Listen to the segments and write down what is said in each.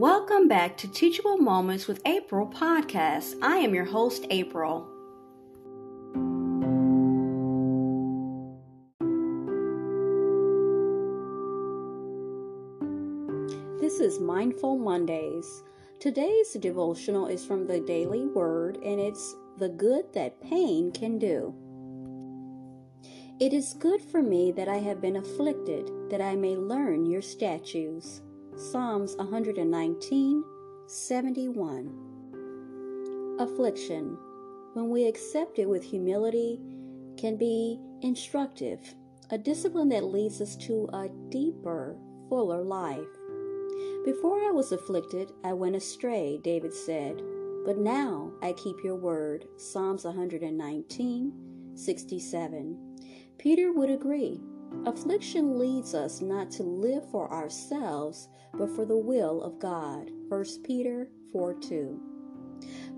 Welcome back to Teachable Moments with April podcast. I am your host, April. This is Mindful Mondays. Today's devotional is from the Daily Word and it's the good that pain can do. It is good for me that I have been afflicted, that I may learn your statutes. Psalms 119, 71. Affliction, when we accept it with humility, can be instructive, a discipline that leads us to a deeper, fuller life. Before I was afflicted, I went astray, David said, but now I keep your word. Psalms 119, 67. Peter would agree. Affliction leads us not to live for ourselves, but for the will of God. 1 Peter 4 2.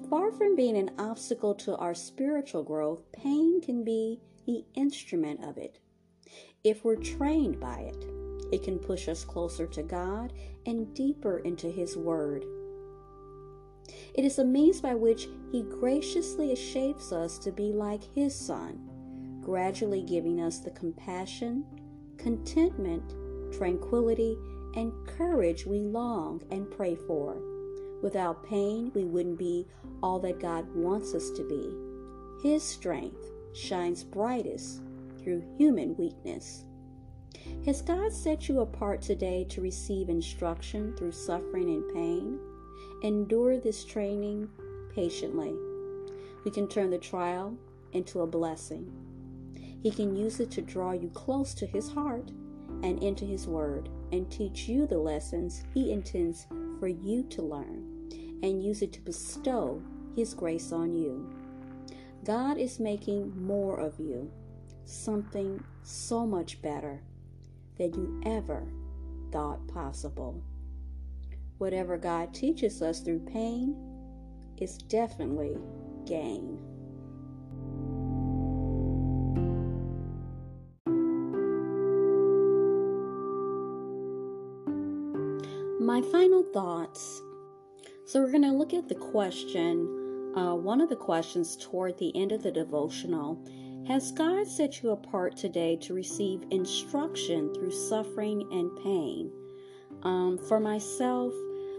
Far from being an obstacle to our spiritual growth, pain can be the instrument of it. If we're trained by it, it can push us closer to God and deeper into His Word. It is a means by which He graciously shapes us to be like His Son gradually giving us the compassion, contentment, tranquility, and courage we long and pray for. Without pain, we wouldn't be all that God wants us to be. His strength shines brightest through human weakness. Has God set you apart today to receive instruction through suffering and pain? Endure this training patiently. We can turn the trial into a blessing. He can use it to draw you close to His heart and into His Word and teach you the lessons He intends for you to learn and use it to bestow His grace on you. God is making more of you, something so much better than you ever thought possible. Whatever God teaches us through pain is definitely gain. My final thoughts. So, we're going to look at the question, uh, one of the questions toward the end of the devotional. Has God set you apart today to receive instruction through suffering and pain? Um, for myself,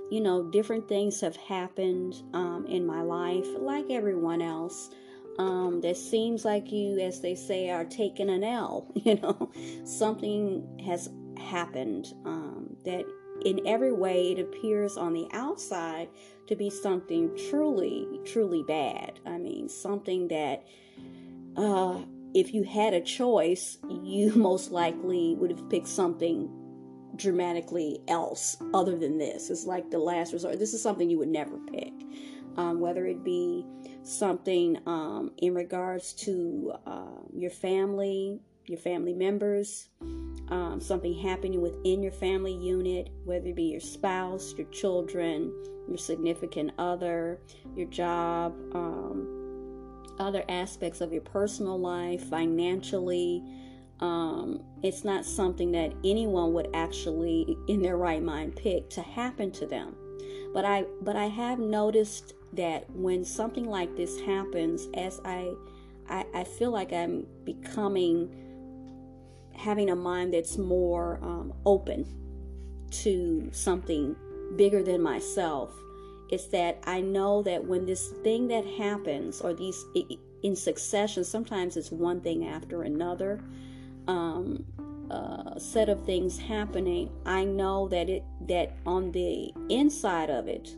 you know, different things have happened um, in my life, like everyone else. Um, that seems like you, as they say, are taking an L. You know, something has happened um, that in every way, it appears on the outside to be something truly, truly bad. I mean, something that, uh, if you had a choice, you most likely would have picked something dramatically else other than this. It's like the last resort. This is something you would never pick, um, whether it be something um, in regards to uh, your family, your family members, um, something happening within your family unit, whether it be your spouse, your children, your significant other, your job, um, other aspects of your personal life, financially. Um, it's not something that anyone would actually, in their right mind, pick to happen to them. But I, but I have noticed that when something like this happens, as I, I, I feel like I'm becoming having a mind that's more um, open to something bigger than myself is that I know that when this thing that happens, or these in succession, sometimes it's one thing after another, um, uh, set of things happening. I know that it that on the inside of it,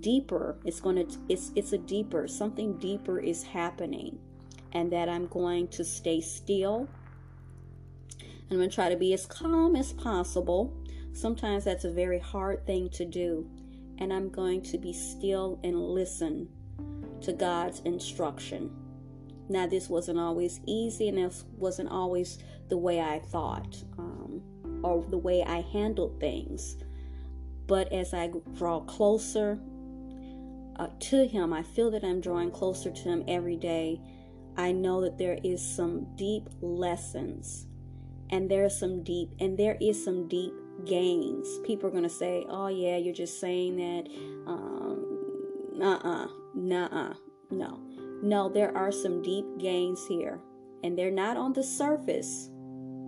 deeper, it's going to it's it's a deeper something deeper is happening, and that I'm going to stay still I'm going to try to be as calm as possible. Sometimes that's a very hard thing to do. And I'm going to be still and listen to God's instruction. Now, this wasn't always easy, and this wasn't always the way I thought um, or the way I handled things. But as I draw closer uh, to Him, I feel that I'm drawing closer to Him every day. I know that there is some deep lessons and there's some deep and there is some deep gains. People are going to say, oh, yeah, you're just saying that. Um, uh-uh, nuh-uh, no. No, there are some deep gains here. And they're not on the surface.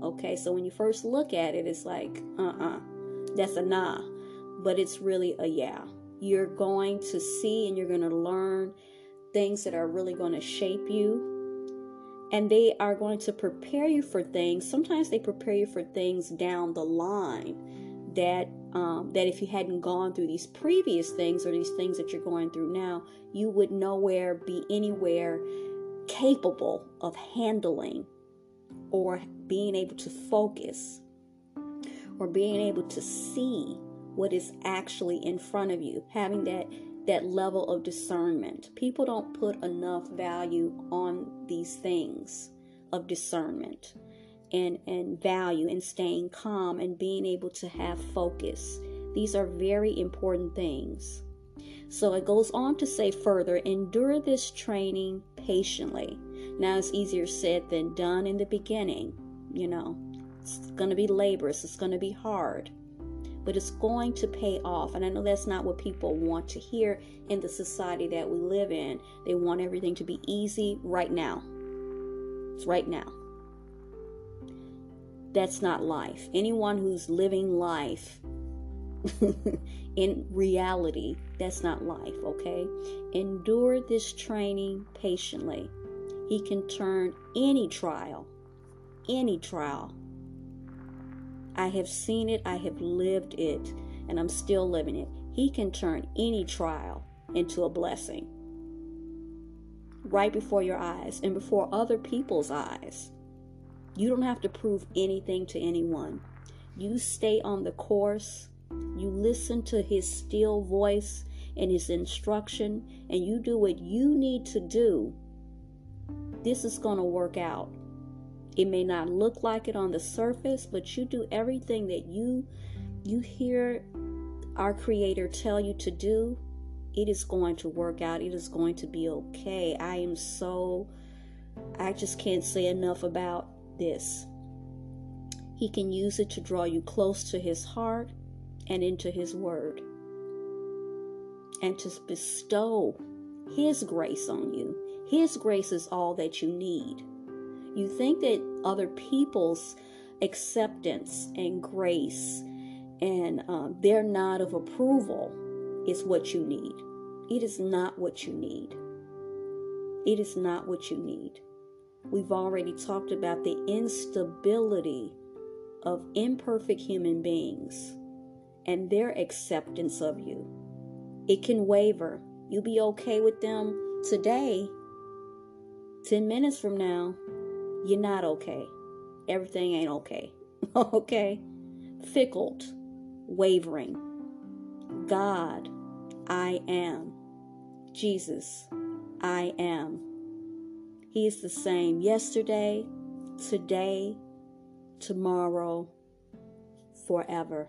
Okay, so when you first look at it, it's like, uh-uh, that's a nah. But it's really a yeah. You're going to see and you're going to learn things that are really going to shape you and they are going to prepare you for things. Sometimes they prepare you for things down the line that um, that if you hadn't gone through these previous things or these things that you're going through now, you would nowhere be anywhere capable of handling or being able to focus or being able to see what is actually in front of you, having that that level of discernment. People don't put enough value on these things of discernment and, and value and staying calm and being able to have focus. These are very important things. So it goes on to say further endure this training patiently. Now it's easier said than done in the beginning. You know, it's going to be laborious, it's going to be hard but it's going to pay off. And I know that's not what people want to hear in the society that we live in. They want everything to be easy right now. It's right now. That's not life. Anyone who's living life in reality, that's not life, okay? Endure this training patiently. He can turn any trial, any trial I have seen it, I have lived it, and I'm still living it. He can turn any trial into a blessing right before your eyes and before other people's eyes. You don't have to prove anything to anyone. You stay on the course, you listen to his still voice and his instruction, and you do what you need to do. This is going to work out. It may not look like it on the surface, but you do everything that you you hear our creator tell you to do, it is going to work out. It is going to be okay. I am so I just can't say enough about this. He can use it to draw you close to his heart and into his word. And to bestow his grace on you. His grace is all that you need. You think that other people's acceptance and grace and um, their nod of approval is what you need. It is not what you need. It is not what you need. We've already talked about the instability of imperfect human beings and their acceptance of you. It can waver. You'll be okay with them today. 10 minutes from now, you're not okay. Everything ain't okay. okay? Fickled, wavering. God, I am. Jesus, I am. He is the same yesterday, today, tomorrow, forever.